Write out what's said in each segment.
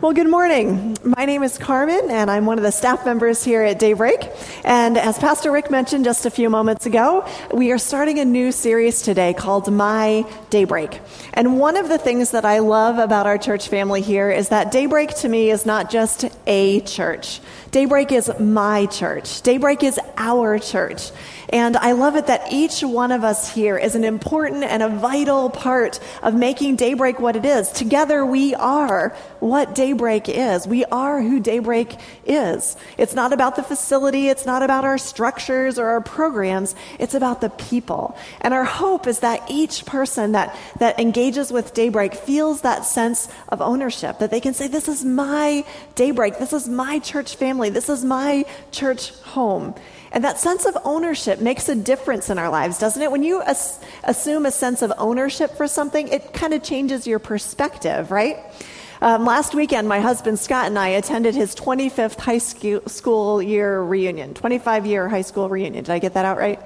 Well, good morning. My name is Carmen, and I'm one of the staff members here at Daybreak. And as Pastor Rick mentioned just a few moments ago, we are starting a new series today called My Daybreak. And one of the things that I love about our church family here is that Daybreak to me is not just a church. Daybreak is my church. Daybreak is our church. And I love it that each one of us here is an important and a vital part of making Daybreak what it is. Together we are what Daybreak is. We are who Daybreak is. It's not about the facility. It's not about our structures or our programs. It's about the people. And our hope is that each person that, that engages with Daybreak feels that sense of ownership, that they can say, this is my Daybreak. This is my church family. This is my church home. And that sense of ownership makes a difference in our lives, doesn't it? When you as- assume a sense of ownership for something, it kind of changes your perspective, right? Um, last weekend, my husband Scott and I attended his 25th high school year reunion, 25 year high school reunion. Did I get that out right?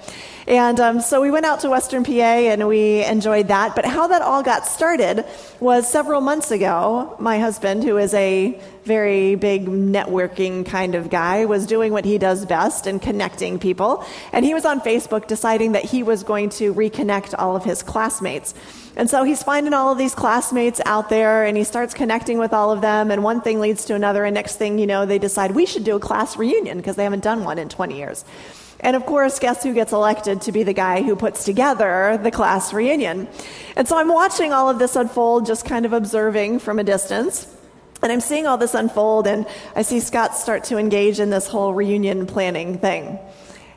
And um, so we went out to Western PA and we enjoyed that. But how that all got started was several months ago, my husband, who is a very big networking kind of guy, was doing what he does best and connecting people. And he was on Facebook deciding that he was going to reconnect all of his classmates. And so he's finding all of these classmates out there and he starts connecting with all of them. And one thing leads to another. And next thing you know, they decide we should do a class reunion because they haven't done one in 20 years. And of course, guess who gets elected to be the guy who puts together the class reunion? And so I'm watching all of this unfold, just kind of observing from a distance. And I'm seeing all this unfold, and I see Scott start to engage in this whole reunion planning thing.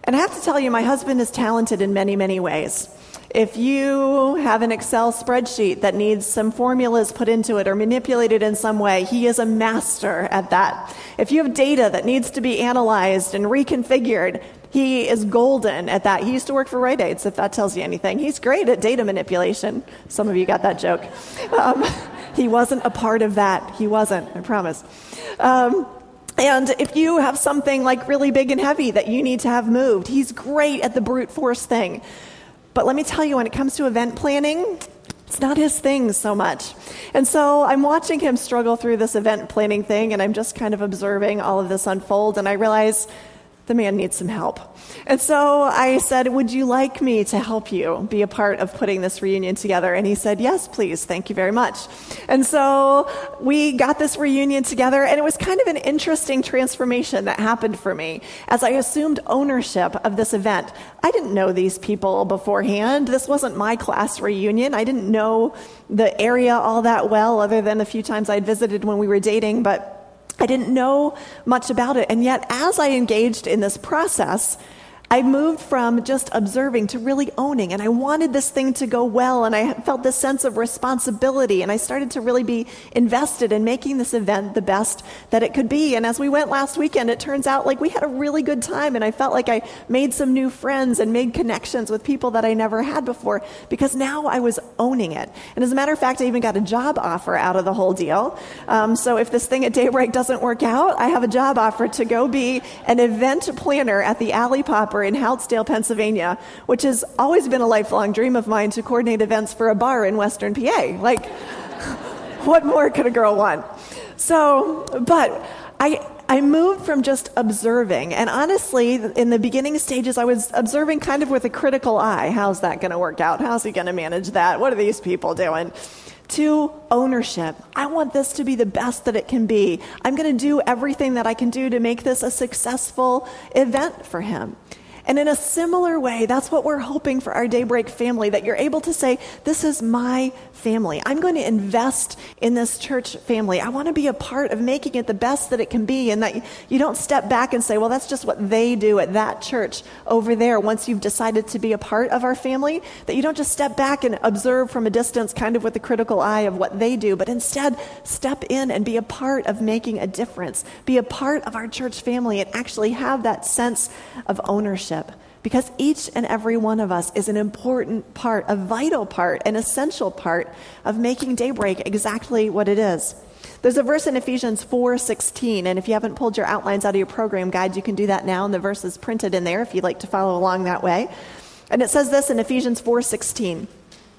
And I have to tell you, my husband is talented in many, many ways. If you have an Excel spreadsheet that needs some formulas put into it or manipulated in some way, he is a master at that. If you have data that needs to be analyzed and reconfigured, he is golden at that. He used to work for Rite Aids, if that tells you anything. He's great at data manipulation. Some of you got that joke. Um, he wasn't a part of that. He wasn't, I promise. Um, and if you have something like really big and heavy that you need to have moved, he's great at the brute force thing. But let me tell you, when it comes to event planning, it's not his thing so much. And so I'm watching him struggle through this event planning thing, and I'm just kind of observing all of this unfold, and I realize the man needs some help. And so I said, Would you like me to help you be a part of putting this reunion together? And he said, Yes, please. Thank you very much. And so we got this reunion together, and it was kind of an interesting transformation that happened for me as I assumed ownership of this event. I didn't know these people beforehand. This wasn't my class reunion. I didn't know the area all that well, other than a few times I'd visited when we were dating, but I didn't know much about it. And yet, as I engaged in this process, I moved from just observing to really owning, and I wanted this thing to go well, and I felt this sense of responsibility, and I started to really be invested in making this event the best that it could be. And as we went last weekend, it turns out like we had a really good time, and I felt like I made some new friends and made connections with people that I never had before because now I was owning it. And as a matter of fact, I even got a job offer out of the whole deal. Um, so if this thing at Daybreak doesn't work out, I have a job offer to go be an event planner at the Alley Pop in Houtzdale, Pennsylvania, which has always been a lifelong dream of mine to coordinate events for a bar in Western PA. Like, what more could a girl want? So, but I, I moved from just observing, and honestly, in the beginning stages, I was observing kind of with a critical eye. How's that going to work out? How's he going to manage that? What are these people doing? to ownership. I want this to be the best that it can be. I'm going to do everything that I can do to make this a successful event for him. And in a similar way, that's what we're hoping for our Daybreak family that you're able to say, This is my family. I'm going to invest in this church family. I want to be a part of making it the best that it can be, and that you don't step back and say, Well, that's just what they do at that church over there once you've decided to be a part of our family. That you don't just step back and observe from a distance, kind of with a critical eye of what they do, but instead step in and be a part of making a difference, be a part of our church family, and actually have that sense of ownership because each and every one of us is an important part, a vital part, an essential part of making daybreak exactly what it is. There's a verse in Ephesians 4:16 and if you haven't pulled your outlines out of your program guide, you can do that now and the verse is printed in there if you'd like to follow along that way. And it says this in Ephesians 4:16.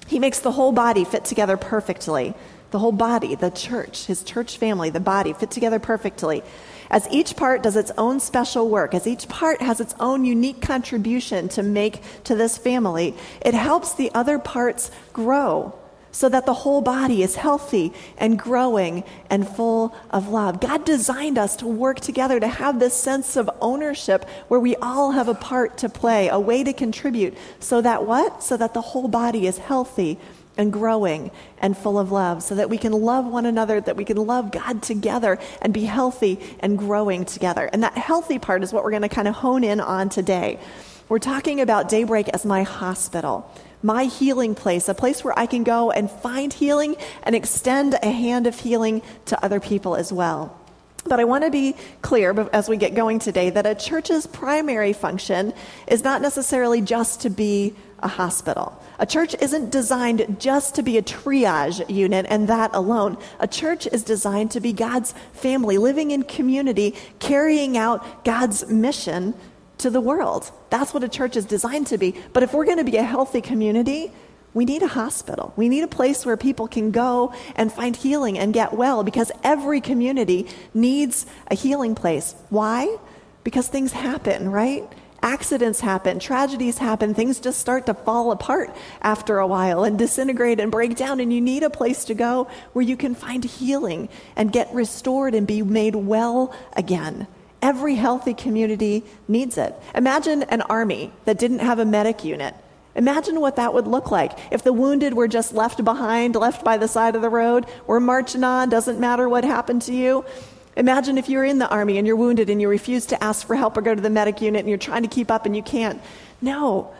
He makes the whole body fit together perfectly the whole body, the church, his church family, the body, fit together perfectly. As each part does its own special work, as each part has its own unique contribution to make to this family, it helps the other parts grow so that the whole body is healthy and growing and full of love. God designed us to work together to have this sense of ownership where we all have a part to play, a way to contribute, so that what? So that the whole body is healthy and growing and full of love, so that we can love one another, that we can love God together and be healthy and growing together. And that healthy part is what we're going to kind of hone in on today. We're talking about Daybreak as my hospital my healing place, a place where I can go and find healing and extend a hand of healing to other people as well. But I want to be clear as we get going today that a church's primary function is not necessarily just to be a hospital. A church isn't designed just to be a triage unit and that alone. A church is designed to be God's family, living in community, carrying out God's mission to the world. That's what a church is designed to be. But if we're going to be a healthy community, we need a hospital. We need a place where people can go and find healing and get well because every community needs a healing place. Why? Because things happen, right? Accidents happen, tragedies happen, things just start to fall apart after a while and disintegrate and break down, and you need a place to go where you can find healing and get restored and be made well again. Every healthy community needs it. Imagine an army that didn't have a medic unit. Imagine what that would look like if the wounded were just left behind, left by the side of the road. We're marching on, doesn't matter what happened to you. Imagine if you're in the army and you're wounded and you refuse to ask for help or go to the medic unit and you're trying to keep up and you can't. No.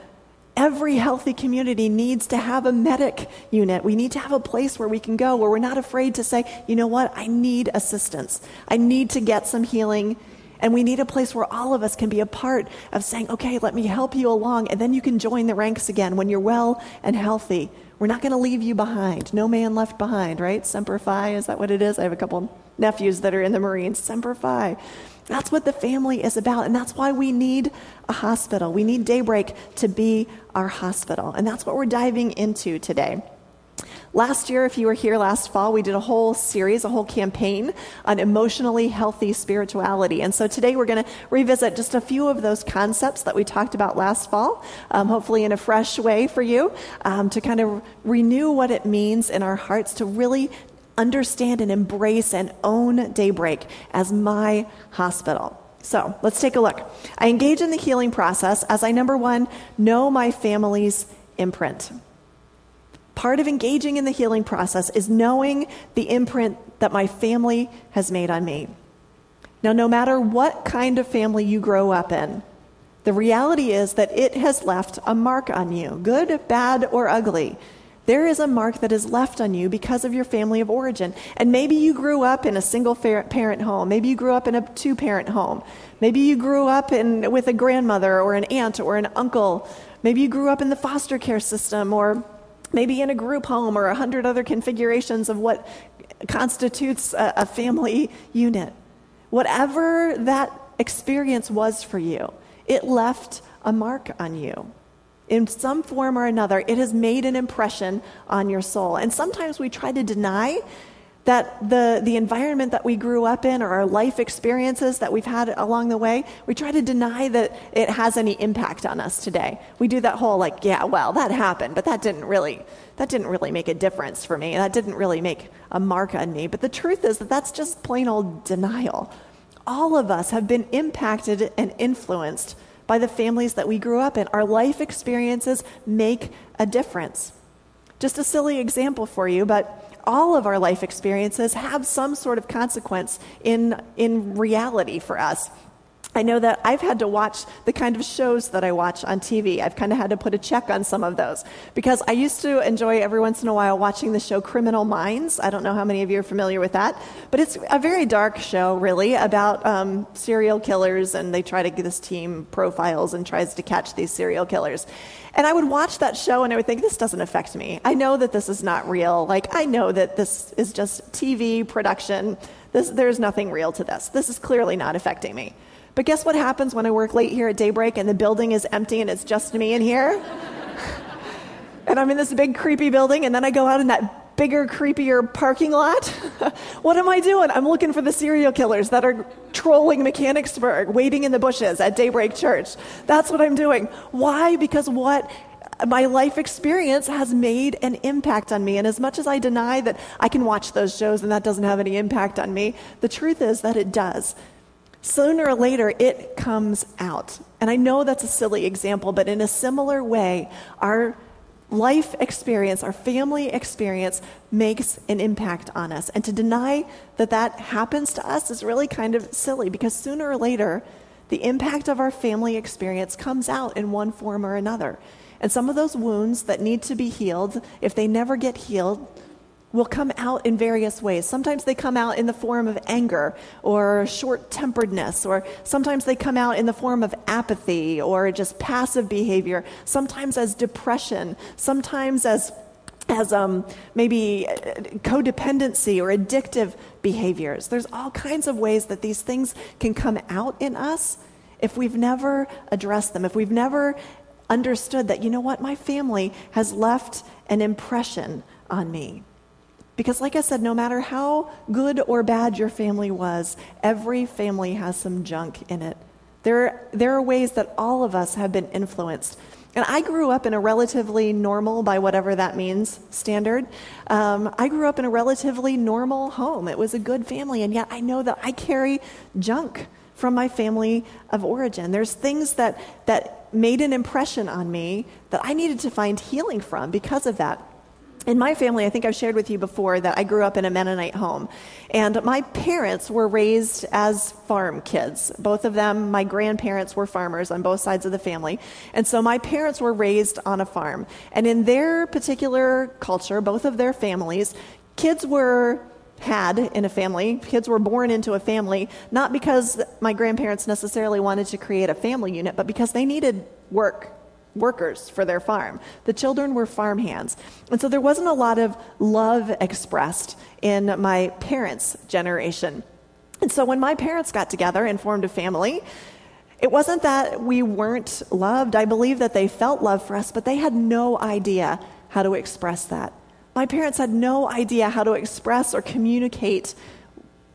Every healthy community needs to have a medic unit. We need to have a place where we can go where we're not afraid to say, you know what, I need assistance. I need to get some healing and we need a place where all of us can be a part of saying, okay, let me help you along. And then you can join the ranks again when you're well and healthy. We're not going to leave you behind. No man left behind, right? Semper Fi, is that what it is? I have a couple nephews that are in the Marines. Semper Fi. That's what the family is about. And that's why we need a hospital. We need Daybreak to be our hospital. And that's what we're diving into today. Last year, if you were here last fall, we did a whole series, a whole campaign on emotionally healthy spirituality. And so today we're going to revisit just a few of those concepts that we talked about last fall, um, hopefully in a fresh way for you, um, to kind of renew what it means in our hearts to really understand and embrace and own daybreak as my hospital. So let's take a look. I engage in the healing process as I, number one, know my family's imprint. Part of engaging in the healing process is knowing the imprint that my family has made on me. Now, no matter what kind of family you grow up in, the reality is that it has left a mark on you, good, bad, or ugly. There is a mark that is left on you because of your family of origin. And maybe you grew up in a single parent home. Maybe you grew up in a two parent home. Maybe you grew up in, with a grandmother or an aunt or an uncle. Maybe you grew up in the foster care system or maybe in a group home or a hundred other configurations of what constitutes a, a family unit. Whatever that experience was for you, it left a mark on you. In some form or another, it has made an impression on your soul. And sometimes we try to deny that the, the environment that we grew up in or our life experiences that we've had along the way, we try to deny that it has any impact on us today. We do that whole like, yeah, well, that happened, but that didn't really that didn't really make a difference for me. That didn't really make a mark on me. But the truth is that that's just plain old denial. All of us have been impacted and influenced by the families that we grew up in. Our life experiences make a difference. Just a silly example for you, but all of our life experiences have some sort of consequence in, in reality for us. I know that I've had to watch the kind of shows that I watch on TV. I've kind of had to put a check on some of those because I used to enjoy every once in a while watching the show Criminal Minds. I don't know how many of you are familiar with that, but it's a very dark show, really, about um, serial killers, and they try to get this team profiles and tries to catch these serial killers. And I would watch that show and I would think, this doesn't affect me. I know that this is not real. Like, I know that this is just TV production. This, there's nothing real to this. This is clearly not affecting me. But guess what happens when I work late here at Daybreak and the building is empty and it's just me in here? and I'm in this big creepy building, and then I go out in that bigger, creepier parking lot? what am I doing? I'm looking for the serial killers that are trolling Mechanicsburg, waiting in the bushes at Daybreak Church. That's what I'm doing. Why? Because what my life experience has made an impact on me. And as much as I deny that I can watch those shows and that doesn't have any impact on me, the truth is that it does. Sooner or later, it comes out. And I know that's a silly example, but in a similar way, our life experience, our family experience makes an impact on us. And to deny that that happens to us is really kind of silly because sooner or later, the impact of our family experience comes out in one form or another. And some of those wounds that need to be healed, if they never get healed, will come out in various ways. Sometimes they come out in the form of anger or short temperedness, or sometimes they come out in the form of apathy or just passive behavior, sometimes as depression, sometimes as as um, maybe codependency or addictive behaviors. There's all kinds of ways that these things can come out in us if we've never addressed them, if we've never understood that, you know what, my family has left an impression on me. Because, like I said, no matter how good or bad your family was, every family has some junk in it. There, there are ways that all of us have been influenced. And I grew up in a relatively normal, by whatever that means, standard. Um, I grew up in a relatively normal home. It was a good family, and yet I know that I carry junk from my family of origin. There's things that, that made an impression on me that I needed to find healing from because of that in my family, I think I've shared with you before that I grew up in a Mennonite home. And my parents were raised as farm kids. Both of them, my grandparents were farmers on both sides of the family. And so my parents were raised on a farm. And in their particular culture, both of their families, kids were had in a family. Kids were born into a family, not because my grandparents necessarily wanted to create a family unit, but because they needed work workers for their farm. The children were farm hands. And so there wasn't a lot of love expressed in my parents' generation. And so when my parents got together and formed a family, it wasn't that we weren't loved. I believe that they felt love for us, but they had no idea how to express that. My parents had no idea how to express or communicate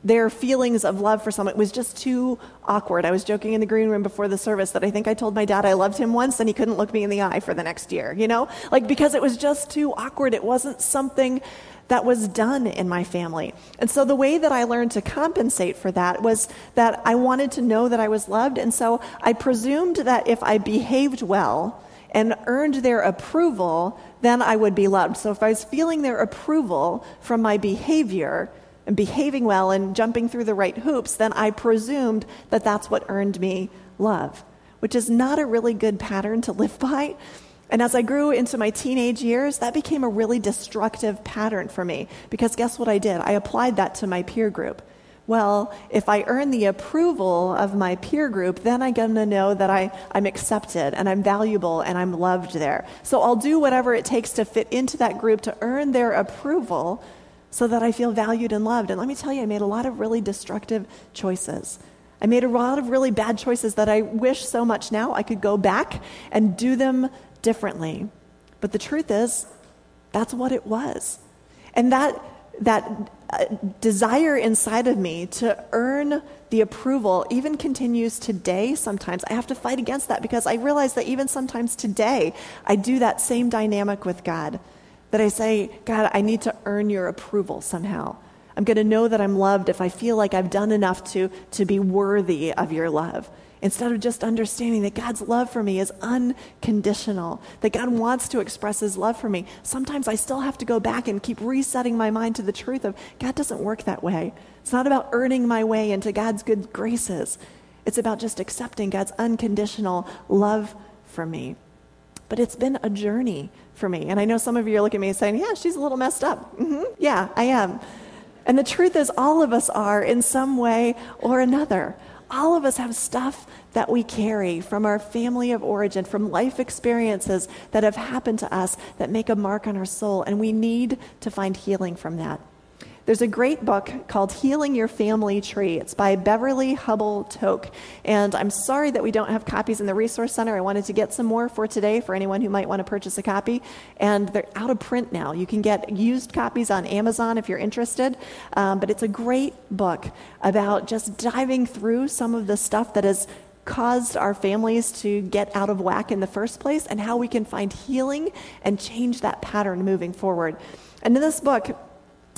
their feelings of love for someone was just too awkward. I was joking in the green room before the service that I think I told my dad I loved him once and he couldn't look me in the eye for the next year, you know? Like because it was just too awkward. It wasn't something that was done in my family. And so the way that I learned to compensate for that was that I wanted to know that I was loved. And so I presumed that if I behaved well, and earned their approval, then I would be loved. So if I was feeling their approval from my behavior, and behaving well and jumping through the right hoops, then I presumed that that's what earned me love, which is not a really good pattern to live by. And as I grew into my teenage years, that became a really destructive pattern for me because guess what I did? I applied that to my peer group. Well, if I earn the approval of my peer group, then I'm going to know that I, I'm accepted and I'm valuable and I'm loved there. So I'll do whatever it takes to fit into that group to earn their approval so that I feel valued and loved. And let me tell you, I made a lot of really destructive choices. I made a lot of really bad choices that I wish so much now I could go back and do them differently. But the truth is, that's what it was. And that, that uh, desire inside of me to earn the approval even continues today sometimes. I have to fight against that because I realize that even sometimes today, I do that same dynamic with God that I say, God, I need to earn your approval somehow. I'm going to know that I'm loved if I feel like I've done enough to, to be worthy of your love. Instead of just understanding that God's love for me is unconditional, that God wants to express his love for me, sometimes I still have to go back and keep resetting my mind to the truth of God doesn't work that way. It's not about earning my way into God's good graces, it's about just accepting God's unconditional love for me. But it's been a journey for me. And I know some of you are looking at me saying, yeah, she's a little messed up. Mm-hmm. Yeah, I am. And the truth is, all of us are in some way or another. All of us have stuff that we carry from our family of origin, from life experiences that have happened to us that make a mark on our soul, and we need to find healing from that. There's a great book called Healing Your Family Tree. It's by Beverly Hubble Tauke. And I'm sorry that we don't have copies in the Resource Center. I wanted to get some more for today for anyone who might want to purchase a copy. And they're out of print now. You can get used copies on Amazon if you're interested. Um, but it's a great book about just diving through some of the stuff that has caused our families to get out of whack in the first place and how we can find healing and change that pattern moving forward. And in this book,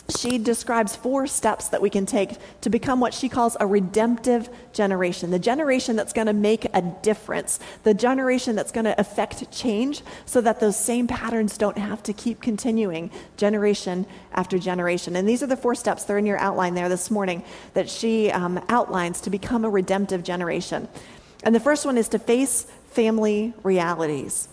she describes four steps that we can take to become what she calls a redemptive generation the generation that's going to make a difference, the generation that's going to affect change so that those same patterns don't have to keep continuing generation after generation. And these are the four steps, they're in your outline there this morning, that she um, outlines to become a redemptive generation. And the first one is to face family realities.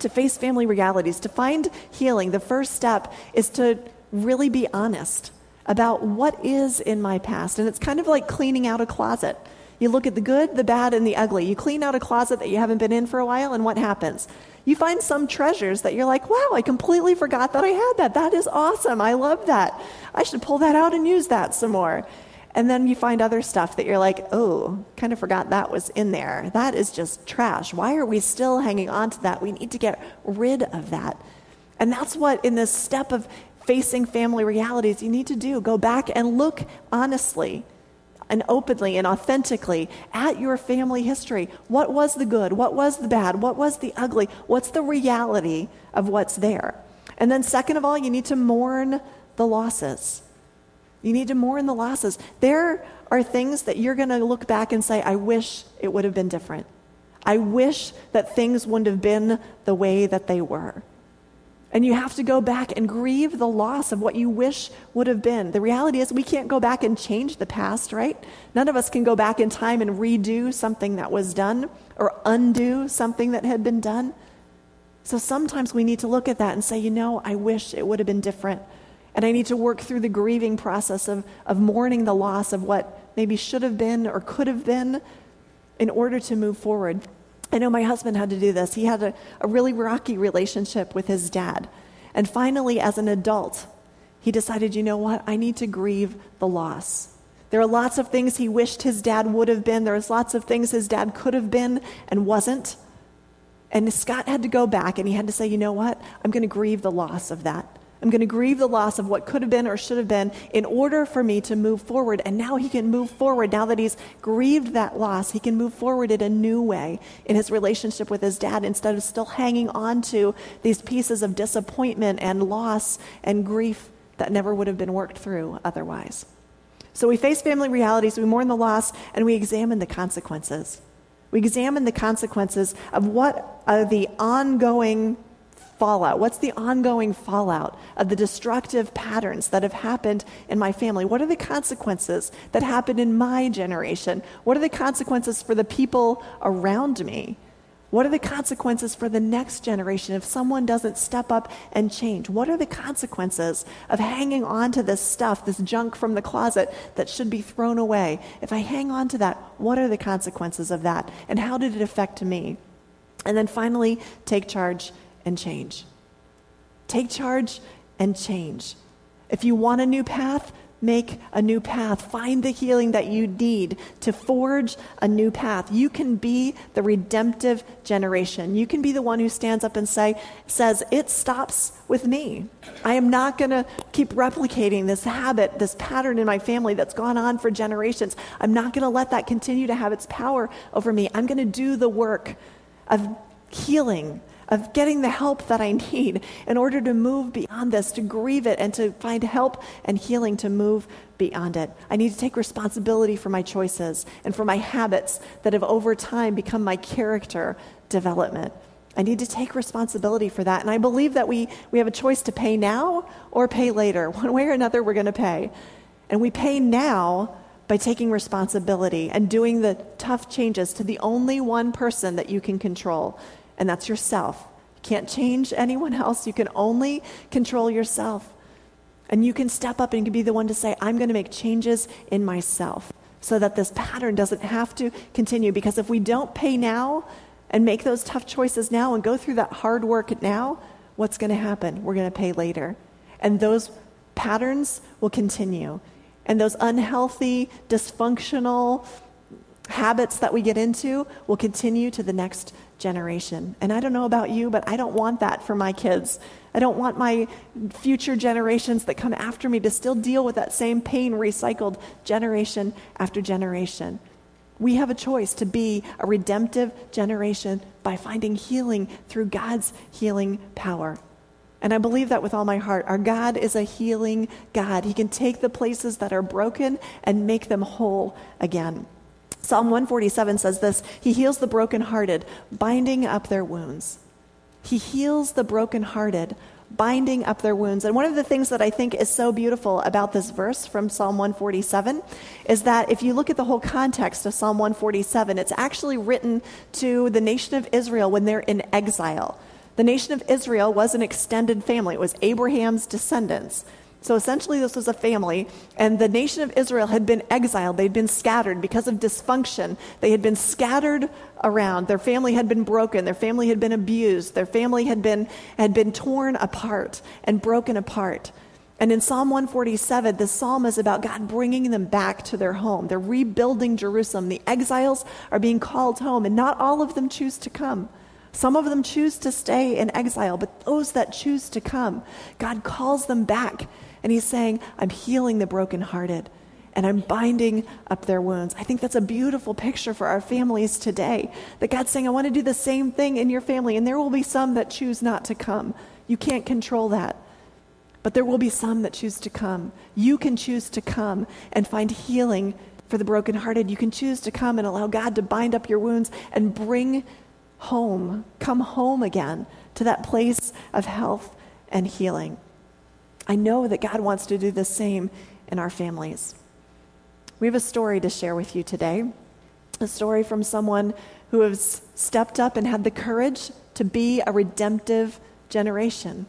To face family realities, to find healing, the first step is to really be honest about what is in my past. And it's kind of like cleaning out a closet. You look at the good, the bad, and the ugly. You clean out a closet that you haven't been in for a while, and what happens? You find some treasures that you're like, wow, I completely forgot that I had that. That is awesome. I love that. I should pull that out and use that some more. And then you find other stuff that you're like, oh, kind of forgot that was in there. That is just trash. Why are we still hanging on to that? We need to get rid of that. And that's what, in this step of facing family realities, you need to do. Go back and look honestly and openly and authentically at your family history. What was the good? What was the bad? What was the ugly? What's the reality of what's there? And then, second of all, you need to mourn the losses. You need to mourn the losses. There are things that you're going to look back and say, I wish it would have been different. I wish that things wouldn't have been the way that they were. And you have to go back and grieve the loss of what you wish would have been. The reality is, we can't go back and change the past, right? None of us can go back in time and redo something that was done or undo something that had been done. So sometimes we need to look at that and say, you know, I wish it would have been different. And I need to work through the grieving process of, of mourning the loss of what maybe should have been or could have been in order to move forward. I know my husband had to do this. He had a, a really rocky relationship with his dad. And finally, as an adult, he decided, you know what? I need to grieve the loss. There are lots of things he wished his dad would have been. There's lots of things his dad could have been and wasn't. And Scott had to go back and he had to say, you know what? I'm going to grieve the loss of that. I'm going to grieve the loss of what could have been or should have been in order for me to move forward. And now he can move forward. Now that he's grieved that loss, he can move forward in a new way in his relationship with his dad instead of still hanging on to these pieces of disappointment and loss and grief that never would have been worked through otherwise. So we face family realities, we mourn the loss, and we examine the consequences. We examine the consequences of what are the ongoing fallout? What's the ongoing fallout of the destructive patterns that have happened in my family? What are the consequences that happened in my generation? What are the consequences for the people around me? What are the consequences for the next generation if someone doesn't step up and change? What are the consequences of hanging on to this stuff, this junk from the closet that should be thrown away? If I hang on to that, what are the consequences of that? And how did it affect me? And then finally, take charge and change. Take charge and change. If you want a new path, make a new path. Find the healing that you need to forge a new path. You can be the redemptive generation. You can be the one who stands up and say, says, It stops with me. I am not going to keep replicating this habit, this pattern in my family that's gone on for generations. I'm not going to let that continue to have its power over me. I'm going to do the work of healing of getting the help that I need in order to move beyond this, to grieve it, and to find help and healing to move beyond it. I need to take responsibility for my choices and for my habits that have over time become my character development. I need to take responsibility for that. And I believe that we, we have a choice to pay now or pay later. One way or another, we're going to pay. And we pay now by taking responsibility and doing the tough changes to the only one person that you can control, and that's yourself. You can't change anyone else, you can only control yourself. And you can step up and you can be the one to say, I'm going to make changes in myself so that this pattern doesn't have to continue. Because if we don't pay now and make those tough choices now and go through that hard work now, what's going to happen? We're going to pay later. And those patterns will continue. And those unhealthy, dysfunctional habits that we get into will continue to the next generation. And I don't know about you, but I don't want that for my kids. I don't want my future generations that come after me to still deal with that same pain recycled generation after generation. We have a choice to be a redemptive generation by finding healing through God's healing power. And I believe that with all my heart. Our God is a healing God. He can take the places that are broken and make them whole again. Psalm 147 says this He heals the brokenhearted, binding up their wounds. He heals the brokenhearted, binding up their wounds. And one of the things that I think is so beautiful about this verse from Psalm 147 is that if you look at the whole context of Psalm 147, it's actually written to the nation of Israel when they're in exile. The nation of Israel was an extended family, it was Abraham's descendants. So essentially, this was a family, and the nation of Israel had been exiled. They'd been scattered because of dysfunction. They had been scattered around. Their family had been broken. Their family had been abused. Their family had been, had been torn apart and broken apart. And in Psalm 147, the psalm is about God bringing them back to their home. They're rebuilding Jerusalem. The exiles are being called home, and not all of them choose to come. Some of them choose to stay in exile, but those that choose to come, God calls them back and he's saying, I'm healing the brokenhearted and I'm binding up their wounds. I think that's a beautiful picture for our families today. That God's saying, I want to do the same thing in your family, and there will be some that choose not to come. You can't control that. But there will be some that choose to come. You can choose to come and find healing for the brokenhearted. You can choose to come and allow God to bind up your wounds and bring home, come home again to that place of health and healing. I know that God wants to do the same in our families. We have a story to share with you today a story from someone who has stepped up and had the courage to be a redemptive generation,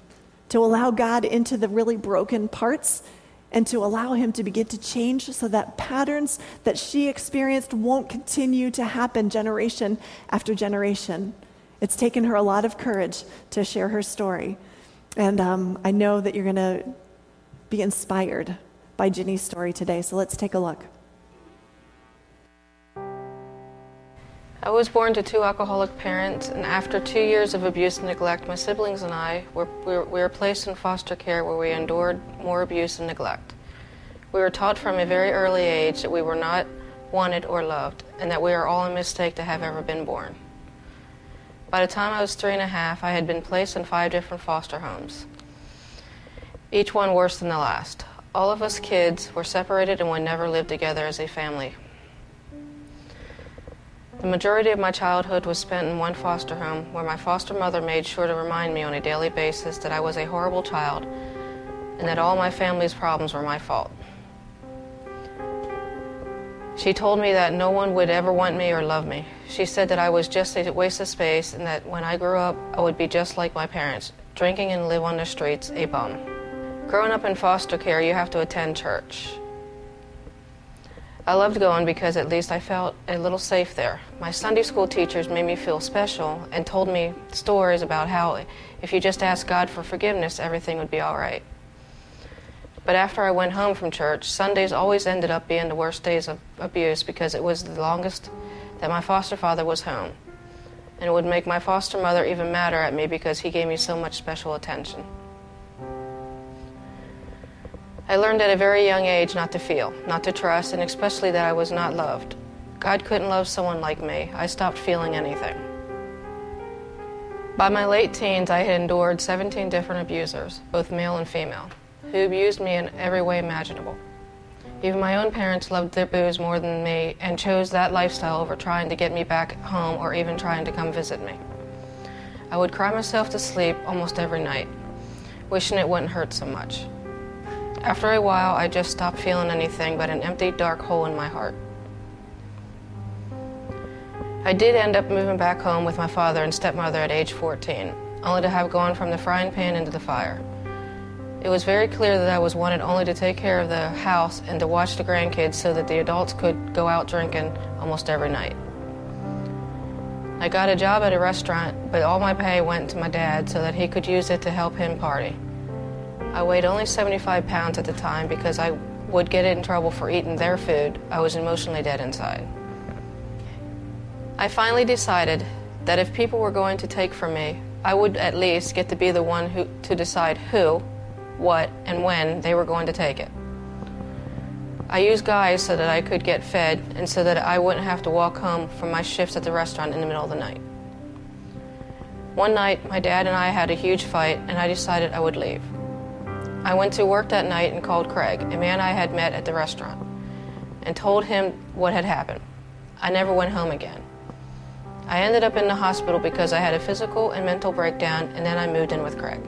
to allow God into the really broken parts and to allow Him to begin to change so that patterns that she experienced won't continue to happen generation after generation. It's taken her a lot of courage to share her story. And um, I know that you're going to be inspired by Ginny's story today. So let's take a look. I was born to two alcoholic parents, and after two years of abuse and neglect, my siblings and I were, we were, we were placed in foster care where we endured more abuse and neglect. We were taught from a very early age that we were not wanted or loved, and that we are all a mistake to have ever been born. By the time I was three and a half, I had been placed in five different foster homes, each one worse than the last. All of us kids were separated and would never live together as a family. The majority of my childhood was spent in one foster home where my foster mother made sure to remind me on a daily basis that I was a horrible child and that all my family's problems were my fault. She told me that no one would ever want me or love me. She said that I was just a waste of space and that when I grew up, I would be just like my parents, drinking and live on the streets, a bum. Growing up in foster care, you have to attend church. I loved going because at least I felt a little safe there. My Sunday school teachers made me feel special and told me stories about how if you just ask God for forgiveness, everything would be all right. But after I went home from church, Sundays always ended up being the worst days of abuse because it was the longest that my foster father was home. And it would make my foster mother even madder at me because he gave me so much special attention. I learned at a very young age not to feel, not to trust, and especially that I was not loved. God couldn't love someone like me. I stopped feeling anything. By my late teens, I had endured 17 different abusers, both male and female who abused me in every way imaginable. Even my own parents loved their booze more than me and chose that lifestyle over trying to get me back home or even trying to come visit me. I would cry myself to sleep almost every night, wishing it wouldn't hurt so much. After a while, I just stopped feeling anything but an empty, dark hole in my heart. I did end up moving back home with my father and stepmother at age 14, only to have gone from the frying pan into the fire. It was very clear that I was wanted only to take care of the house and to watch the grandkids so that the adults could go out drinking almost every night. I got a job at a restaurant, but all my pay went to my dad so that he could use it to help him party. I weighed only 75 pounds at the time because I would get in trouble for eating their food. I was emotionally dead inside. I finally decided that if people were going to take from me, I would at least get to be the one who, to decide who, what, and when they were going to take it. I used guys so that I could get fed and so that I wouldn't have to walk home from my shifts at the restaurant in the middle of the night. One night, my dad and I had a huge fight, and I decided I would leave. I went to work that night and called Craig, a man I had met at the restaurant, and told him what had happened. I never went home again. I ended up in the hospital because I had a physical and mental breakdown, and then I moved in with Craig.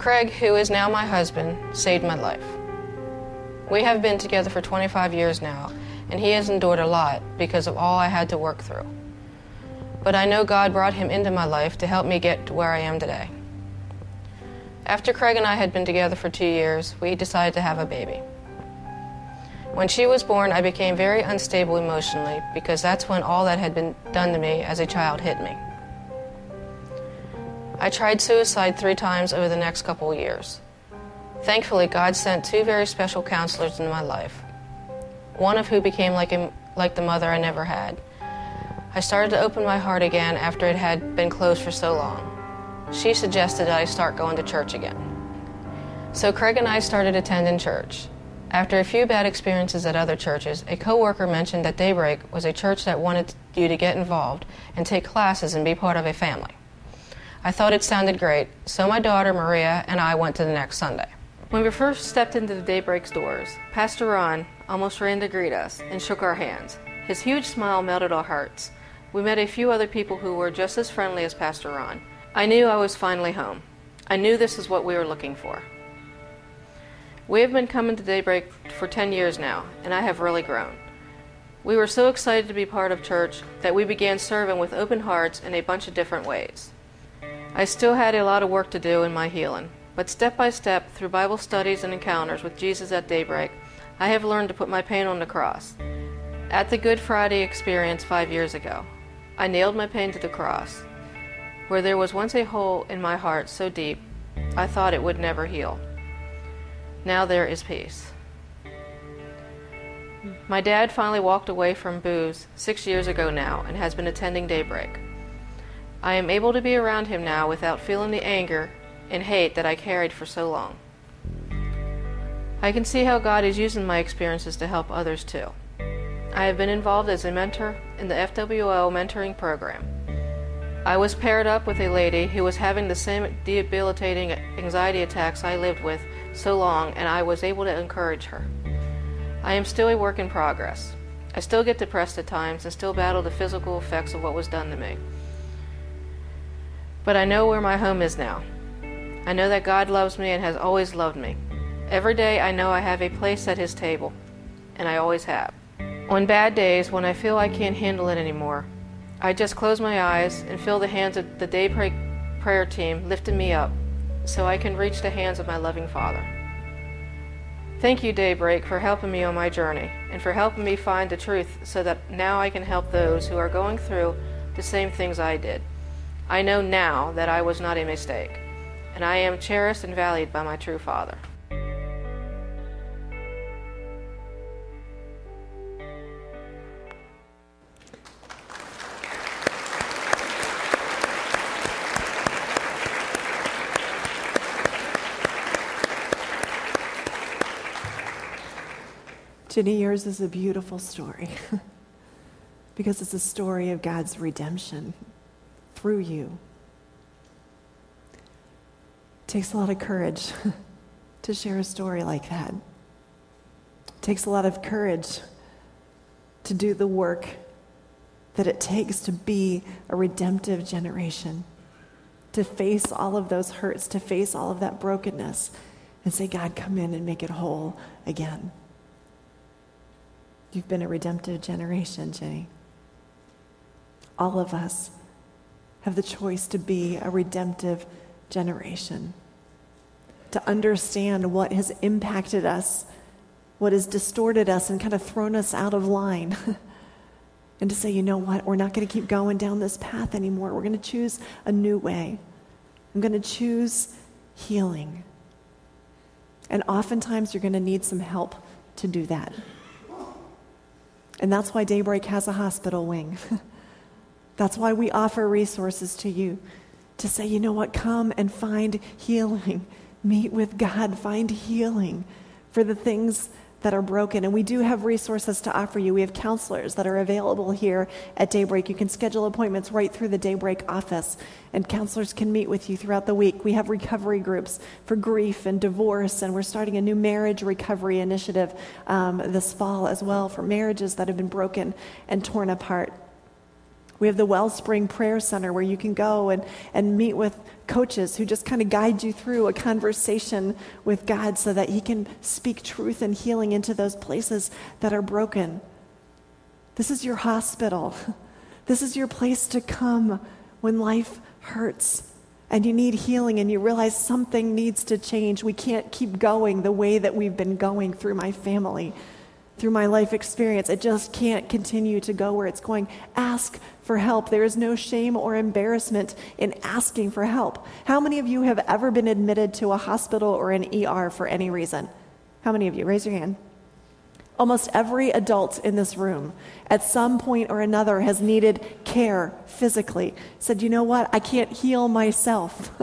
Craig, who is now my husband, saved my life. We have been together for 25 years now, and he has endured a lot because of all I had to work through. But I know God brought him into my life to help me get to where I am today. After Craig and I had been together for two years, we decided to have a baby. When she was born, I became very unstable emotionally because that's when all that had been done to me as a child hit me. I tried suicide three times over the next couple years. Thankfully, God sent two very special counselors into my life, one of who became like, a, like the mother I never had. I started to open my heart again after it had been closed for so long. She suggested that I start going to church again. So Craig and I started attending church. After a few bad experiences at other churches, a coworker mentioned that Daybreak was a church that wanted you to get involved and take classes and be part of a family. I thought it sounded great, so my daughter Maria and I went to the next Sunday. When we first stepped into the Daybreak's doors, Pastor Ron almost ran to greet us and shook our hands. His huge smile melted our hearts. We met a few other people who were just as friendly as Pastor Ron. I knew I was finally home. I knew this is what we were looking for. We have been coming to Daybreak for 10 years now, and I have really grown. We were so excited to be part of church that we began serving with open hearts in a bunch of different ways. I still had a lot of work to do in my healing, but step by step, through Bible studies and encounters with Jesus at daybreak, I have learned to put my pain on the cross. At the Good Friday experience five years ago, I nailed my pain to the cross, where there was once a hole in my heart so deep I thought it would never heal. Now there is peace. My dad finally walked away from booze six years ago now and has been attending daybreak. I am able to be around him now without feeling the anger and hate that I carried for so long. I can see how God is using my experiences to help others too. I have been involved as a mentor in the FWO mentoring program. I was paired up with a lady who was having the same debilitating anxiety attacks I lived with so long, and I was able to encourage her. I am still a work in progress. I still get depressed at times and still battle the physical effects of what was done to me. But I know where my home is now. I know that God loves me and has always loved me. Every day I know I have a place at His table, and I always have. On bad days, when I feel I can't handle it anymore, I just close my eyes and feel the hands of the daybreak prayer team lifting me up so I can reach the hands of my loving Father. Thank you, Daybreak, for helping me on my journey and for helping me find the truth so that now I can help those who are going through the same things I did. I know now that I was not a mistake and I am cherished and valued by my true Father. Jenny, yours is a beautiful story because it's a story of God's redemption through you It takes a lot of courage to share a story like that. It takes a lot of courage to do the work that it takes to be a redemptive generation, to face all of those hurts, to face all of that brokenness, and say, God, come in and make it whole again. You've been a redemptive generation, Jenny. All of us have the choice to be a redemptive generation to understand what has impacted us, what has distorted us and kind of thrown us out of line. and to say, you know what, we're not going to keep going down this path anymore. We're going to choose a new way. I'm going to choose healing. And oftentimes you're going to need some help to do that. And that's why Daybreak has a hospital wing. that's why we offer resources to you to say, you know what, come and find healing. Meet with God, find healing for the things that are broken. And we do have resources to offer you. We have counselors that are available here at Daybreak. You can schedule appointments right through the Daybreak office, and counselors can meet with you throughout the week. We have recovery groups for grief and divorce, and we're starting a new marriage recovery initiative um, this fall as well for marriages that have been broken and torn apart. We have the Wellspring Prayer Center where you can go and, and meet with coaches who just kind of guide you through a conversation with God so that He can speak truth and healing into those places that are broken. This is your hospital. This is your place to come when life hurts and you need healing and you realize something needs to change. We can't keep going the way that we've been going through my family through my life experience. It just can't continue to go where it's going. Ask for help. There is no shame or embarrassment in asking for help. How many of you have ever been admitted to a hospital or an ER for any reason? How many of you? Raise your hand. Almost every adult in this room at some point or another has needed care physically. Said, you know what? I can't heal myself.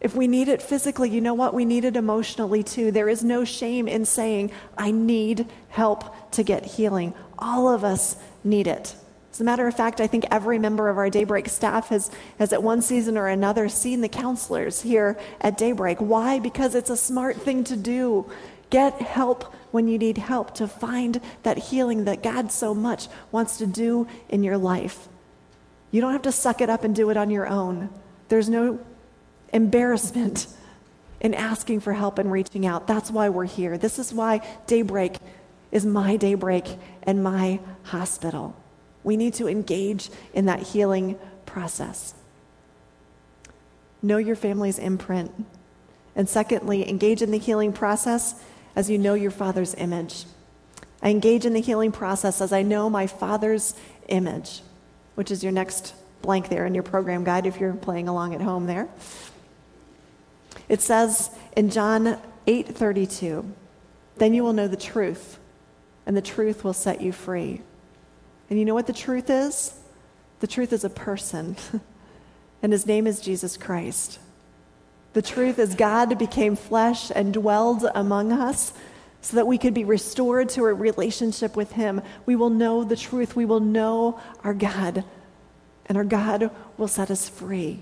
If we need it physically, you know what? We need it emotionally too. There is no shame in saying, I need help to get healing. All of us need it. As a matter of fact, I think every member of our Daybreak staff has, has at one season or another seen the counselors here at Daybreak. Why? Because it's a smart thing to do. Get help when you need help to find that healing that God so much wants to do in your life. You don't have to suck it up and do it on your own. There's no embarrassment in asking for help and reaching out. That's why we're here. This is why Daybreak is my daybreak and my hospital. We need to engage in that healing process. Know your family's imprint. And secondly, engage in the healing process as you know your Father's image. I engage in the healing process as I know my Father's image, which is your next blank there in your program guide if you're playing along at home there. It says in John 8:32, "Then you will know the truth, and the truth will set you free." And you know what the truth is? The truth is a person, and his name is Jesus Christ. The truth is God became flesh and dwelled among us so that we could be restored to a relationship with him. We will know the truth. We will know our God, and our God will set us free.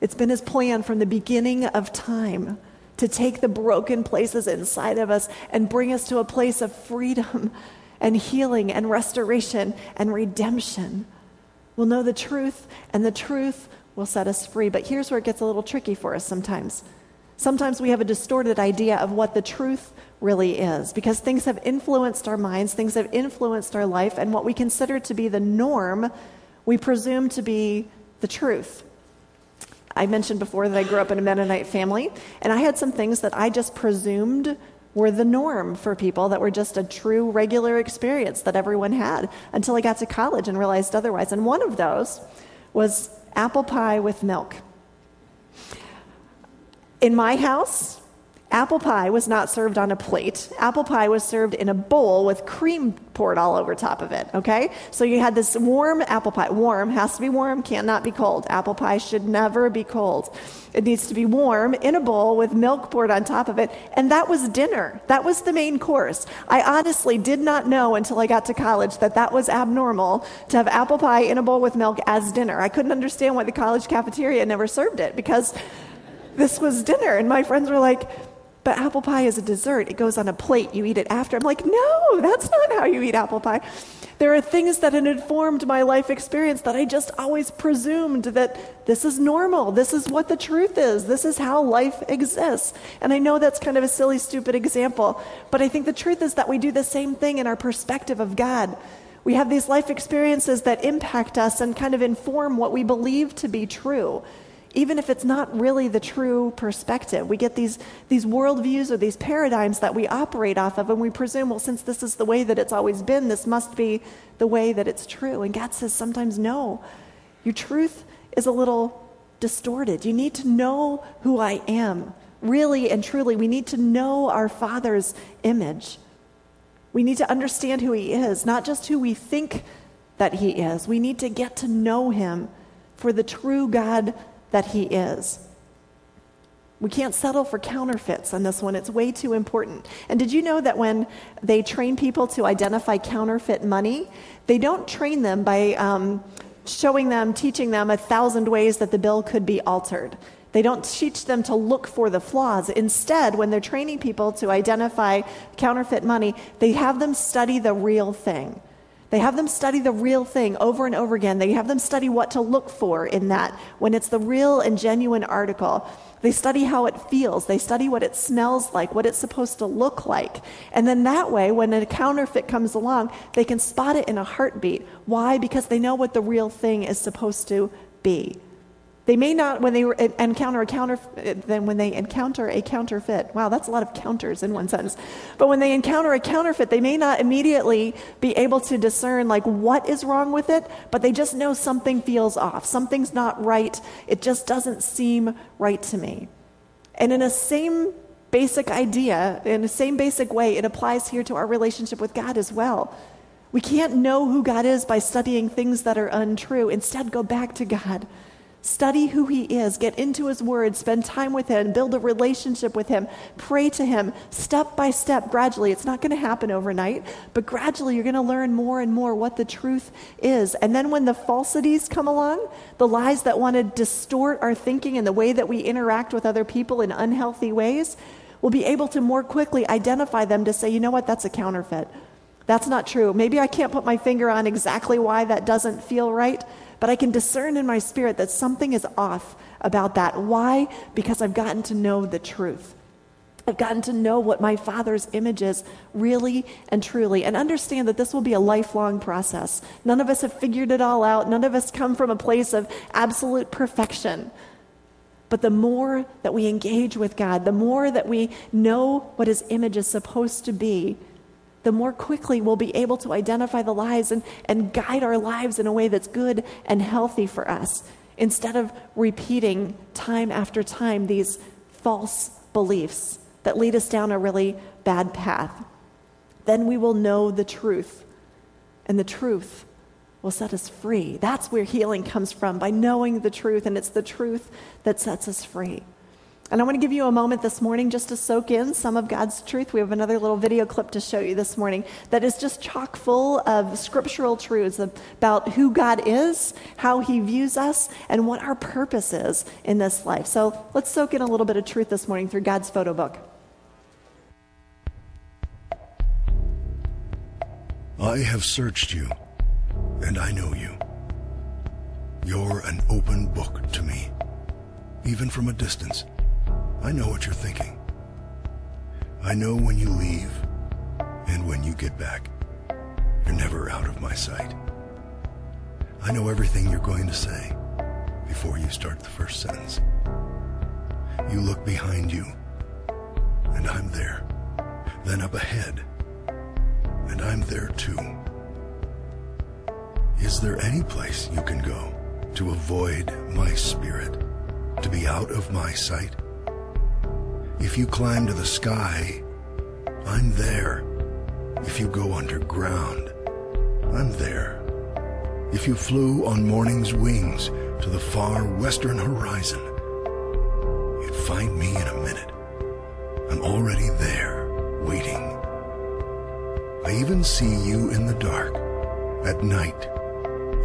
It's been his plan from the beginning of time to take the broken places inside of us and bring us to a place of freedom and healing and restoration and redemption. We'll know the truth, and the truth will set us free. But here's where it gets a little tricky for us sometimes. Sometimes we have a distorted idea of what the truth really is because things have influenced our minds, things have influenced our life, and what we consider to be the norm, we presume to be the truth. I mentioned before that I grew up in a Mennonite family, and I had some things that I just presumed were the norm for people that were just a true regular experience that everyone had until I got to college and realized otherwise. And one of those was apple pie with milk. In my house, Apple pie was not served on a plate. Apple pie was served in a bowl with cream poured all over top of it, okay? So you had this warm apple pie. Warm, has to be warm, cannot be cold. Apple pie should never be cold. It needs to be warm in a bowl with milk poured on top of it. And that was dinner. That was the main course. I honestly did not know until I got to college that that was abnormal to have apple pie in a bowl with milk as dinner. I couldn't understand why the college cafeteria never served it because this was dinner. And my friends were like, but apple pie is a dessert. It goes on a plate. You eat it after. I'm like, no, that's not how you eat apple pie. There are things that had informed my life experience that I just always presumed that this is normal. This is what the truth is. This is how life exists. And I know that's kind of a silly, stupid example, but I think the truth is that we do the same thing in our perspective of God. We have these life experiences that impact us and kind of inform what we believe to be true even if it's not really the true perspective. We get these, these worldviews or these paradigms that we operate off of, and we presume, well, since this is the way that it's always been, this must be the way that it's true. And God says sometimes, no, your truth is a little distorted. You need to know who I am. Really and truly, we need to know our Father's image. We need to understand who He is, not just who we think that He is. We need to get to know Him for the true God that He is. We can't settle for counterfeits on this one. It's way too important. And did you know that when they train people to identify counterfeit money, they don't train them by um, showing them, teaching them a thousand ways that the bill could be altered. They don't teach them to look for the flaws. Instead, when they're training people to identify counterfeit money, they have them study the real thing. They have them study the real thing over and over again. They have them study what to look for in that when it's the real and genuine article. They study how it feels. They study what it smells like, what it's supposed to look like. And then that way, when a counterfeit comes along, they can spot it in a heartbeat. Why? Because they know what the real thing is supposed to be. They may not, when they encounter a counter, then when they encounter a counterfeit. Wow, that's a lot of counters in one sentence. But when they encounter a counterfeit, they may not immediately be able to discern like what is wrong with it, but they just know something feels off. Something's not right. It just doesn't seem right to me. And in a same basic idea, in the same basic way, it applies here to our relationship with God as well. We can't know who God is by studying things that are untrue. Instead, go back to God. Study who he is, get into his word, spend time with him, build a relationship with him, pray to him step by step, gradually. It's not going to happen overnight, but gradually you're going to learn more and more what the truth is. And then when the falsities come along, the lies that want to distort our thinking and the way that we interact with other people in unhealthy ways, we'll be able to more quickly identify them to say, you know what, that's a counterfeit. That's not true. Maybe I can't put my finger on exactly why that doesn't feel right but I can discern in my spirit that something is off about that. Why? Because I've gotten to know the truth. I've gotten to know what my Father's image is really and truly, and understand that this will be a lifelong process. None of us have figured it all out. None of us come from a place of absolute perfection. But the more that we engage with God, the more that we know what His image is supposed to be, the more quickly we'll be able to identify the lies and, and guide our lives in a way that's good and healthy for us instead of repeating time after time these false beliefs that lead us down a really bad path. Then we will know the truth, and the truth will set us free. That's where healing comes from, by knowing the truth, and it's the truth that sets us free. And I want to give you a moment this morning just to soak in some of God's truth. We have another little video clip to show you this morning that is just chock full of scriptural truths about who God is, how He views us, and what our purpose is in this life. So let's soak in a little bit of truth this morning through God's photo book. I have searched you, and I know you. You're an open book to me, even from a distance. I know what you're thinking. I know when you leave and when you get back. You're never out of my sight. I know everything you're going to say before you start the first sentence. You look behind you, and I'm there. Then up ahead, and I'm there too. Is there any place you can go to avoid my spirit, to be out of my sight? If you climb to the sky, I'm there. If you go underground, I'm there. If you flew on morning's wings to the far western horizon, you'd find me in a minute. I'm already there, waiting. I even see you in the dark. At night,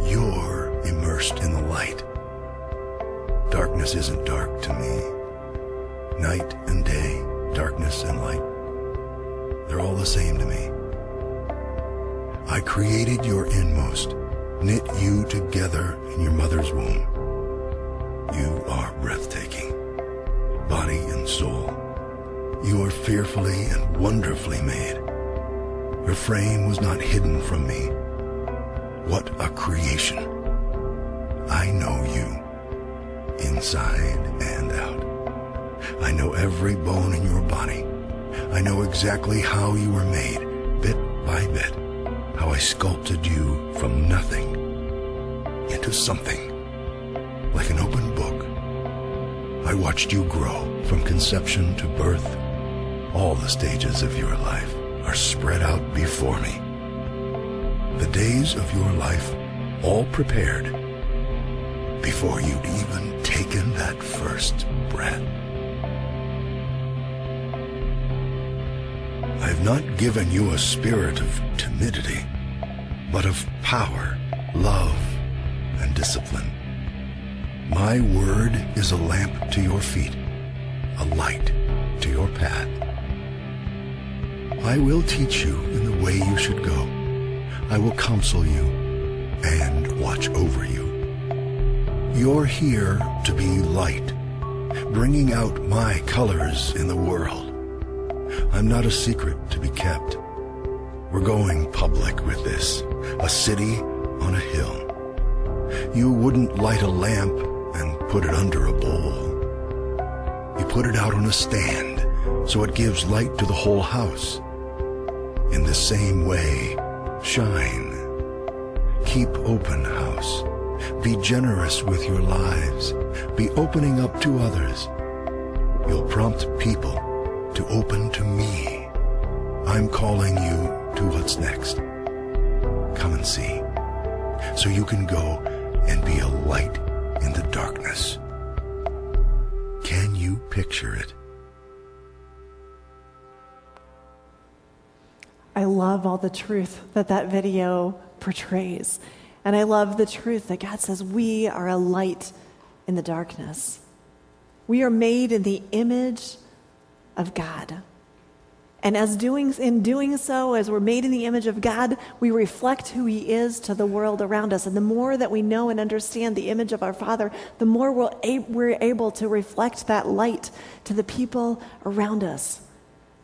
you're immersed in the light. Darkness isn't dark to me night and day, darkness and light. They're all the same to me. I created your inmost, knit you together in your mother's womb. You are breathtaking, body and soul. You are fearfully and wonderfully made. Your frame was not hidden from me. What a creation. I know you, inside and out. I know every bone in your body. I know exactly how you were made, bit by bit, how I sculpted you from nothing into something, like an open book I watched you grow from conception to birth. All the stages of your life are spread out before me. The days of your life all prepared before you'd even taken that first breath. Not given you a spirit of timidity, but of power, love, and discipline. My word is a lamp to your feet, a light to your path. I will teach you in the way you should go. I will counsel you and watch over you. You're here to be light, bringing out my colors in the world. I'm not a secret to be kept. We're going public with this, a city on a hill. You wouldn't light a lamp and put it under a bowl. You put it out on a stand so it gives light to the whole house. In the same way, shine. Keep open house. Be generous with your lives. Be opening up to others. You'll prompt people to open to me. I'm calling you to what's next. Come and see. So you can go and be a light in the darkness. Can you picture it? I love all the truth that that video portrays. And I love the truth that God says we are a light in the darkness. We are made in the image of God. And as doing in doing so, as we're made in the image of God, we reflect who He is to the world around us. And the more that we know and understand the image of our Father, the more we're able to reflect that light to the people around us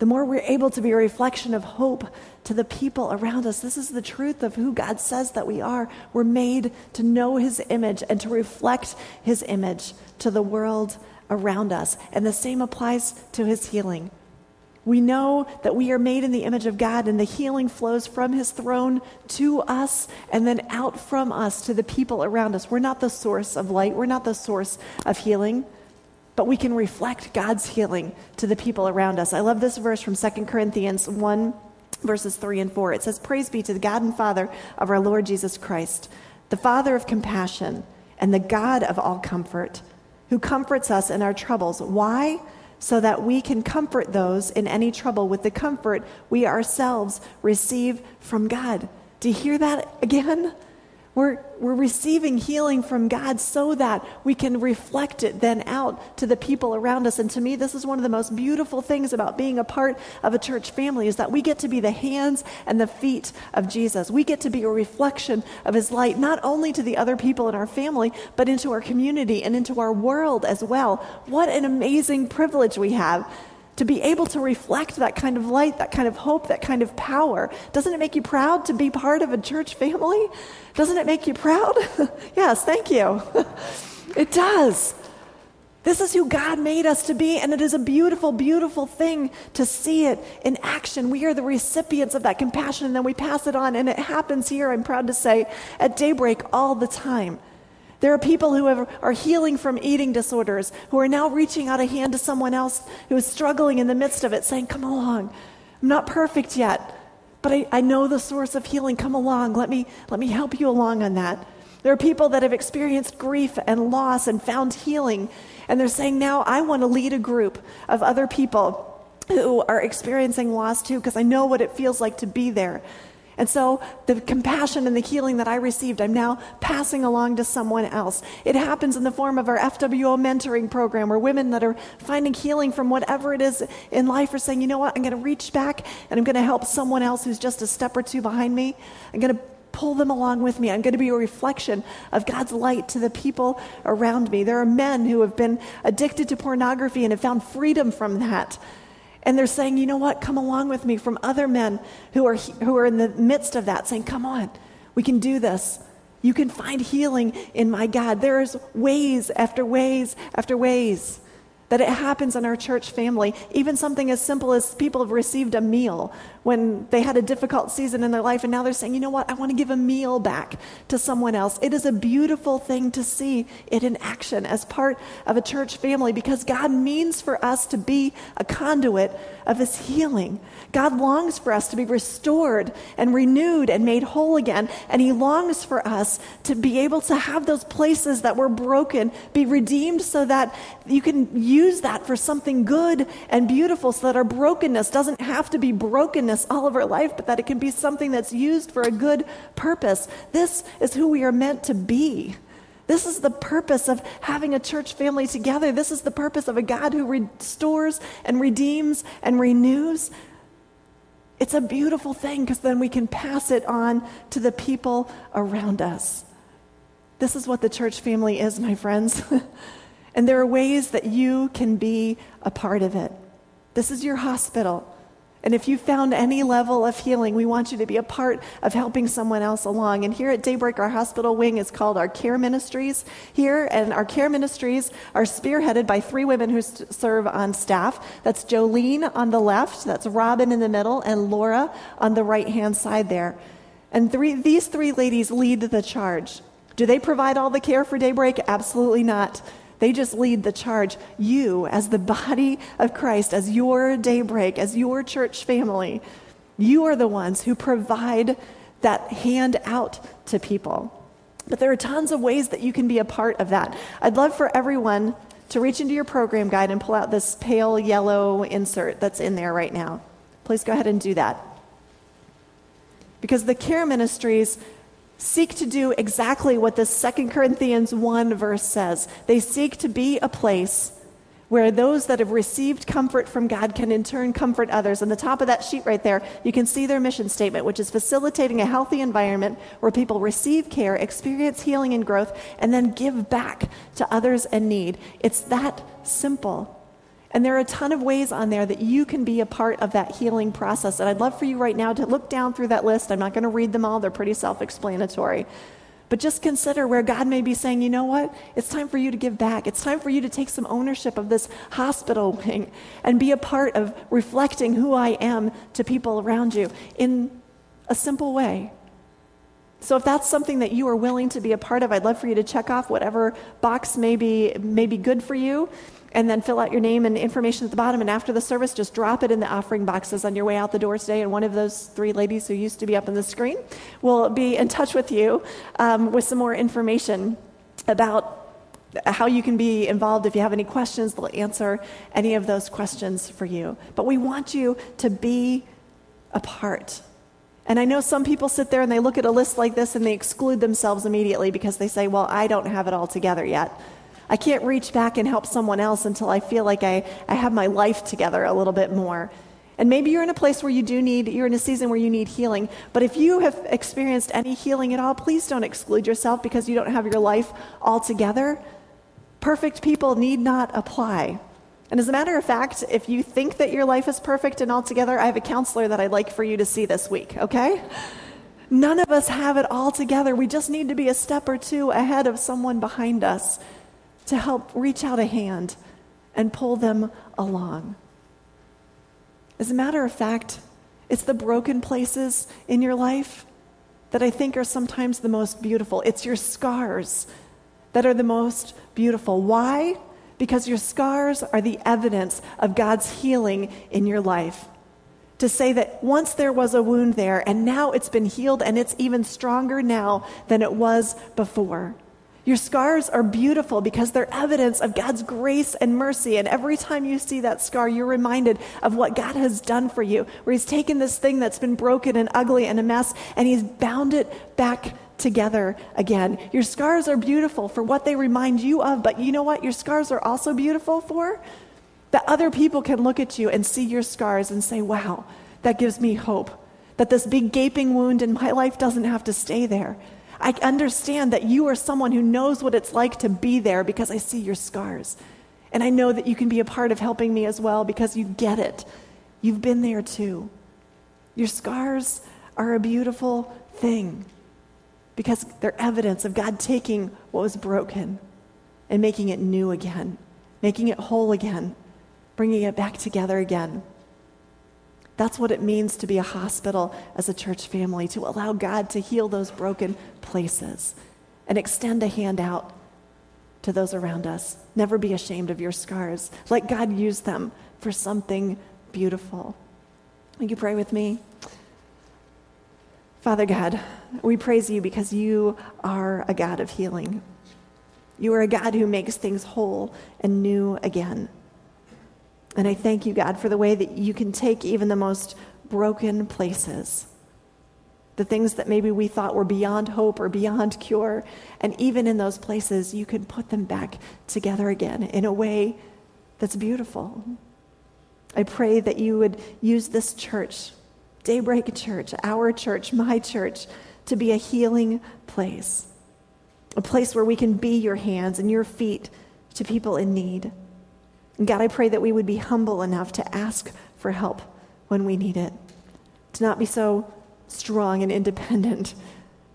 the more we're able to be a reflection of hope to the people around us. This is the truth of who God says that we are. We're made to know His image and to reflect His image to the world around us. And the same applies to His healing. We know that we are made in the image of God, and the healing flows from His throne to us and then out from us to the people around us. We're not the source of light, we're not the source of healing but we can reflect God's healing to the people around us. I love this verse from 2 Corinthians 1, verses 3 and 4. It says, Praise be to the God and Father of our Lord Jesus Christ, the Father of compassion and the God of all comfort, who comforts us in our troubles. Why? So that we can comfort those in any trouble with the comfort we ourselves receive from God. Do you hear that again? We're, we're receiving healing from God so that we can reflect it then out to the people around us. And to me, this is one of the most beautiful things about being a part of a church family is that we get to be the hands and the feet of Jesus. We get to be a reflection of his light, not only to the other people in our family, but into our community and into our world as well. What an amazing privilege we have to be able to reflect that kind of light, that kind of hope, that kind of power. Doesn't it make you proud to be part of a church family? Doesn't it make you proud? yes, thank you. it does. This is who God made us to be, and it is a beautiful, beautiful thing to see it in action. We are the recipients of that compassion, and then we pass it on, and it happens here, I'm proud to say, at daybreak all the time. There are people who have, are healing from eating disorders who are now reaching out a hand to someone else who is struggling in the midst of it, saying, Come along. I'm not perfect yet, but I, I know the source of healing. Come along. Let me, let me help you along on that. There are people that have experienced grief and loss and found healing, and they're saying, Now I want to lead a group of other people who are experiencing loss too, because I know what it feels like to be there. And so the compassion and the healing that I received, I'm now passing along to someone else. It happens in the form of our FWO mentoring program where women that are finding healing from whatever it is in life are saying, you know what, I'm going to reach back and I'm going to help someone else who's just a step or two behind me. I'm going to pull them along with me. I'm going to be a reflection of God's light to the people around me. There are men who have been addicted to pornography and have found freedom from that. And they're saying, you know what, come along with me from other men who are, who are in the midst of that, saying, come on, we can do this. You can find healing in my God. There's ways after ways after ways that it happens in our church family. Even something as simple as people have received a meal when they had a difficult season in their life, and now they're saying, you know what, I want to give a meal back to someone else. It is a beautiful thing to see it in action as part of a church family because God means for us to be a conduit of His healing. God longs for us to be restored and renewed and made whole again, and He longs for us to be able to have those places that were broken be redeemed so that you can use that for something good and beautiful so that our brokenness doesn't have to be brokenness all of our life, but that it can be something that's used for a good purpose. This is who we are meant to be. This is the purpose of having a church family together. This is the purpose of a God who restores and redeems and renews. It's a beautiful thing because then we can pass it on to the people around us. This is what the church family is, my friends. and there are ways that you can be a part of it. This is your hospital. And if you found any level of healing, we want you to be a part of helping someone else along. And here at Daybreak, our hospital wing is called our Care Ministries here. And our Care Ministries are spearheaded by three women who serve on staff. That's Jolene on the left, that's Robin in the middle, and Laura on the right hand side there. And three, these three ladies lead the charge. Do they provide all the care for daybreak? Absolutely not. They just lead the charge. You, as the body of Christ, as your daybreak, as your church family, you are the ones who provide that hand out to people. But there are tons of ways that you can be a part of that. I'd love for everyone to reach into your program guide and pull out this pale yellow insert that's in there right now. Please go ahead and do that. Because the care ministries seek to do exactly what this Second Corinthians 1 verse says. They seek to be a place where those that have received comfort from God can in turn comfort others. On the top of that sheet right there, you can see their mission statement, which is facilitating a healthy environment where people receive care, experience healing and growth, and then give back to others in need. It's that simple. And there are a ton of ways on there that you can be a part of that healing process. And I'd love for you right now to look down through that list. I'm not going to read them all, they're pretty self explanatory. But just consider where God may be saying, you know what? It's time for you to give back. It's time for you to take some ownership of this hospital wing and be a part of reflecting who I am to people around you in a simple way. So if that's something that you are willing to be a part of, I'd love for you to check off whatever box may be, may be good for you and then fill out your name and information at the bottom. And after the service, just drop it in the offering boxes on your way out the door today. And one of those three ladies who used to be up on the screen will be in touch with you um, with some more information about how you can be involved. If you have any questions, they'll answer any of those questions for you. But we want you to be a part. And I know some people sit there and they look at a list like this and they exclude themselves immediately because they say, well, I don't have it all together yet. I can't reach back and help someone else until I feel like I, I have my life together a little bit more. And maybe you're in a place where you do need, you're in a season where you need healing. But if you have experienced any healing at all, please don't exclude yourself because you don't have your life all together. Perfect people need not apply. And as a matter of fact, if you think that your life is perfect and all together, I have a counselor that I'd like for you to see this week, okay? None of us have it all together. We just need to be a step or two ahead of someone behind us to help reach out a hand and pull them along. As a matter of fact, it's the broken places in your life that I think are sometimes the most beautiful. It's your scars that are the most beautiful. Why? Because your scars are the evidence of God's healing in your life. To say that once there was a wound there and now it's been healed and it's even stronger now than it was before. Your scars are beautiful because they're evidence of God's grace and mercy. And every time you see that scar, you're reminded of what God has done for you, where He's taken this thing that's been broken and ugly and a mess, and He's bound it back together again. Your scars are beautiful for what they remind you of, but you know what? Your scars are also beautiful for? That other people can look at you and see your scars and say, wow, that gives me hope. That this big gaping wound in my life doesn't have to stay there I understand that you are someone who knows what it's like to be there because I see your scars. And I know that you can be a part of helping me as well because you get it. You've been there too. Your scars are a beautiful thing because they're evidence of God taking what was broken and making it new again. making it whole again, bringing it back together again. That's what it means to be a hospital as a church family, to allow God to heal those broken places and extend a hand out to those around us. Never be ashamed of your scars. Let God use them for something beautiful. Will you pray with me? Father God, we praise you because you are a God of healing. You are a God who makes things whole and new again. And I thank you, God, for the way that you can take even the most broken places, the things that maybe we thought were beyond hope or beyond cure, and even in those places, you can put them back together again in a way that's beautiful. I pray that you would use this church, Daybreak Church, our church, my church, to be a healing place, a place where we can be your hands and your feet to people in need. God, I pray that we would be humble enough to ask for help when we need it, to not be so strong and independent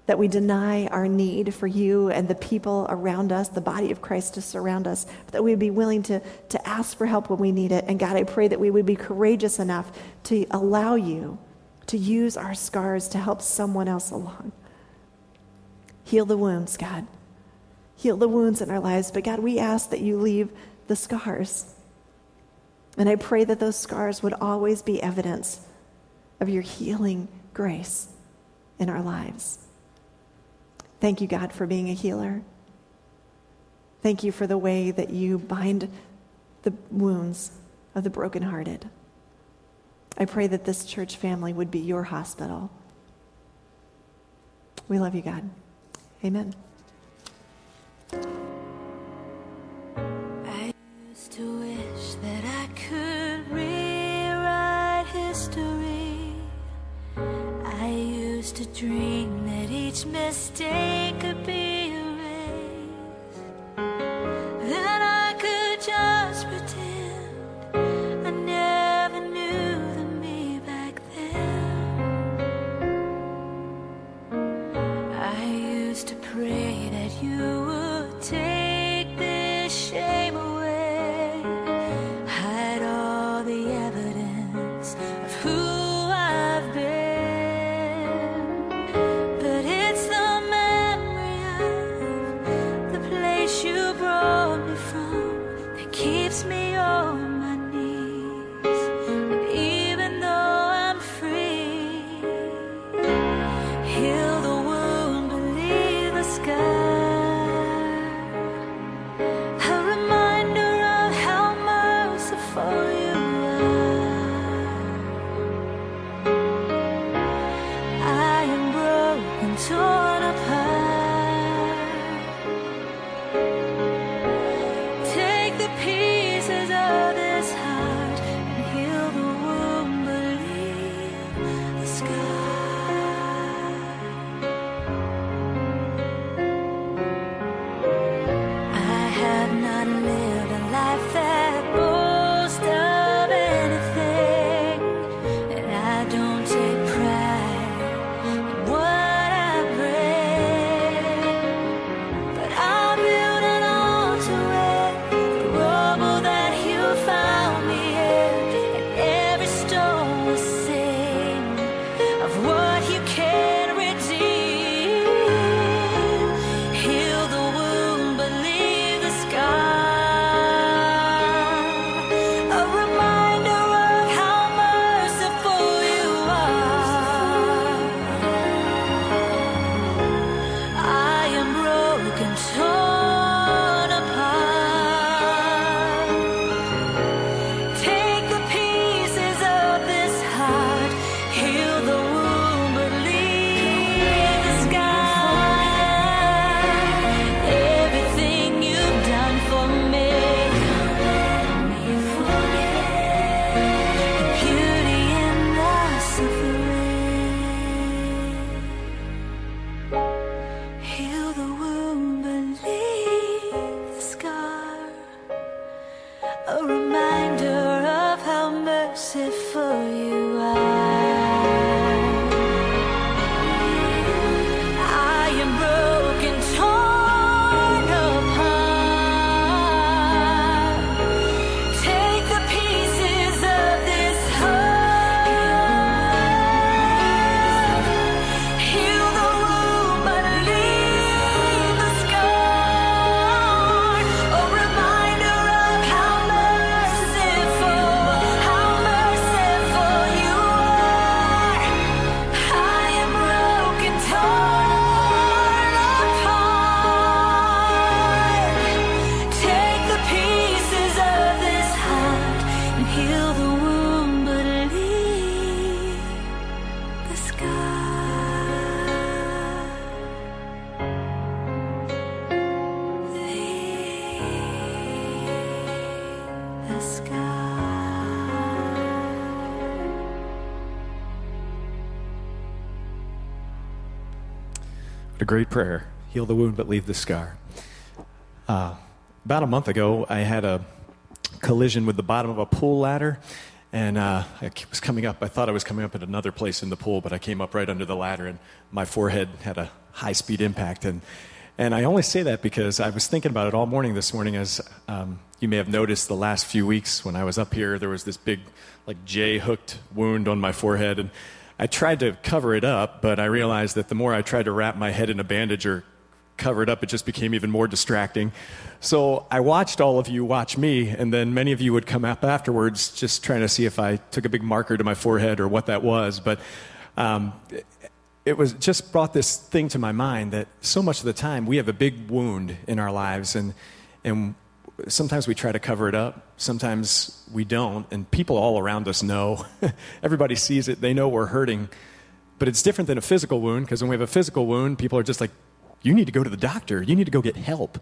that we deny our need for you and the people around us, the body of Christ to surround us, but that we would be willing to, to ask for help when we need it. And God, I pray that we would be courageous enough to allow you to use our scars to help someone else along. Heal the wounds, God. Heal the wounds in our lives. But God, we ask that you leave the scars. And I pray that those scars would always be evidence of your healing grace in our lives. Thank you, God, for being a healer. Thank you for the way that you bind the wounds of the brokenhearted. I pray that this church family would be your hospital. We love you, God. Amen. Dream that each mistake could be great prayer. Heal the wound, but leave the scar. Uh, about a month ago, I had a collision with the bottom of a pool ladder. And uh, I was coming up. I thought I was coming up at another place in the pool, but I came up right under the ladder, and my forehead had a high speed impact. And, and I only say that because I was thinking about it all morning this morning. As um, you may have noticed, the last few weeks when I was up here, there was this big, like J hooked wound on my forehead. And I tried to cover it up, but I realized that the more I tried to wrap my head in a bandage or cover it up, it just became even more distracting. So I watched all of you watch me, and then many of you would come up afterwards just trying to see if I took a big marker to my forehead or what that was. But um, it was just brought this thing to my mind that so much of the time we have a big wound in our lives, and, and sometimes we try to cover it up, sometimes we don't, and people all around us know. Everybody sees it, they know we're hurting. But it's different than a physical wound because when we have a physical wound, people are just like, you need to go to the doctor. You need to go get help.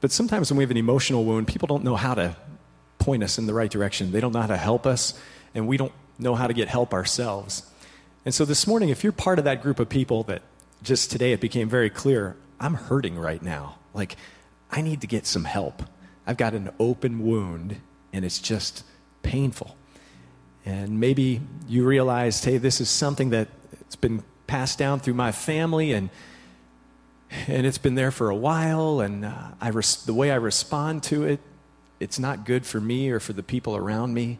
But sometimes when we have an emotional wound, people don't know how to point us in the right direction. They don't know how to help us, and we don't know how to get help ourselves. And so this morning, if you're part of that group of people that just today it became very clear, I'm hurting right now. Like, I need to get some help. I've got an open wound, and it's just painful. And maybe you realize, hey, this is something that it's been passed down through my family, and and it's been there for a while, and uh, I res- the way I respond to it, it's not good for me or for the people around me,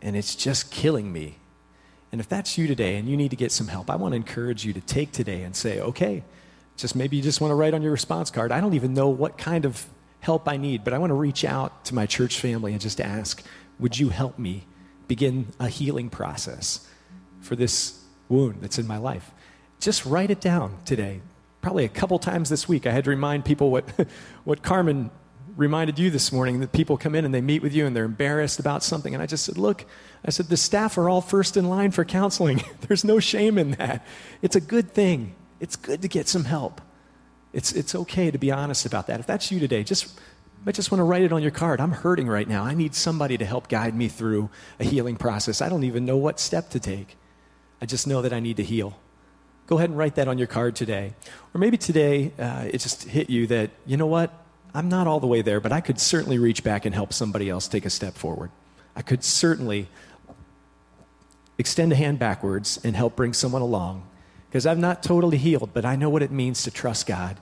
and it's just killing me. And if that's you today and you need to get some help, I want to encourage you to take today and say, okay, just maybe you just want to write on your response card, I don't even know what kind of help I need, but I want to reach out to my church family and just ask, would you help me begin a healing process for this wound that's in my life? Just write it down today probably a couple times this week, I had to remind people what, what Carmen reminded you this morning that people come in and they meet with you and they're embarrassed about something. And I just said, Look, I said, the staff are all first in line for counseling. There's no shame in that. It's a good thing. It's good to get some help. It's, it's okay to be honest about that. If that's you today, just, I just want to write it on your card. I'm hurting right now. I need somebody to help guide me through a healing process. I don't even know what step to take. I just know that I need to heal. Go ahead and write that on your card today. Or maybe today uh, it just hit you that, you know what? I'm not all the way there, but I could certainly reach back and help somebody else take a step forward. I could certainly extend a hand backwards and help bring someone along. Because I'm not totally healed, but I know what it means to trust God.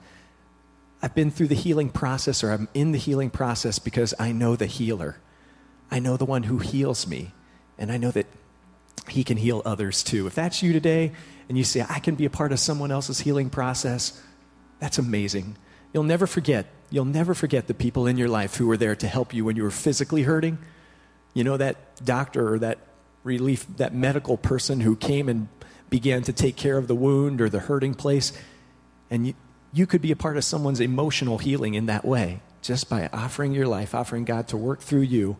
I've been through the healing process, or I'm in the healing process because I know the healer. I know the one who heals me, and I know that he can heal others too. If that's you today, and you say, I can be a part of someone else's healing process, that's amazing. You'll never forget. You'll never forget the people in your life who were there to help you when you were physically hurting. You know, that doctor or that relief, that medical person who came and began to take care of the wound or the hurting place. And you, you could be a part of someone's emotional healing in that way, just by offering your life, offering God to work through you.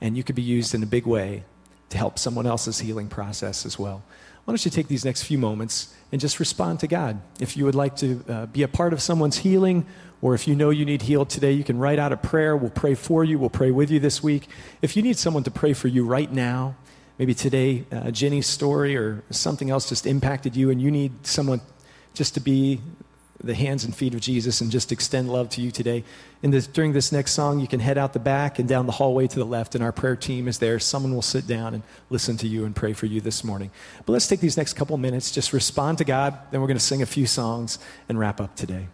And you could be used in a big way to help someone else's healing process as well why don't you take these next few moments and just respond to God? If you would like to uh, be a part of someone's healing, or if you know you need healed today, you can write out a prayer. We'll pray for you, we'll pray with you this week. If you need someone to pray for you right now, maybe today uh, Jenny's story or something else just impacted you, and you need someone just to be the hands and feet of Jesus and just extend love to you today. In this, during this next song, you can head out the back and down the hallway to the left, and our prayer team is there. Someone will sit down and listen to you and pray for you this morning. But let's take these next couple minutes, just respond to God, then we're going to sing a few songs and wrap up today.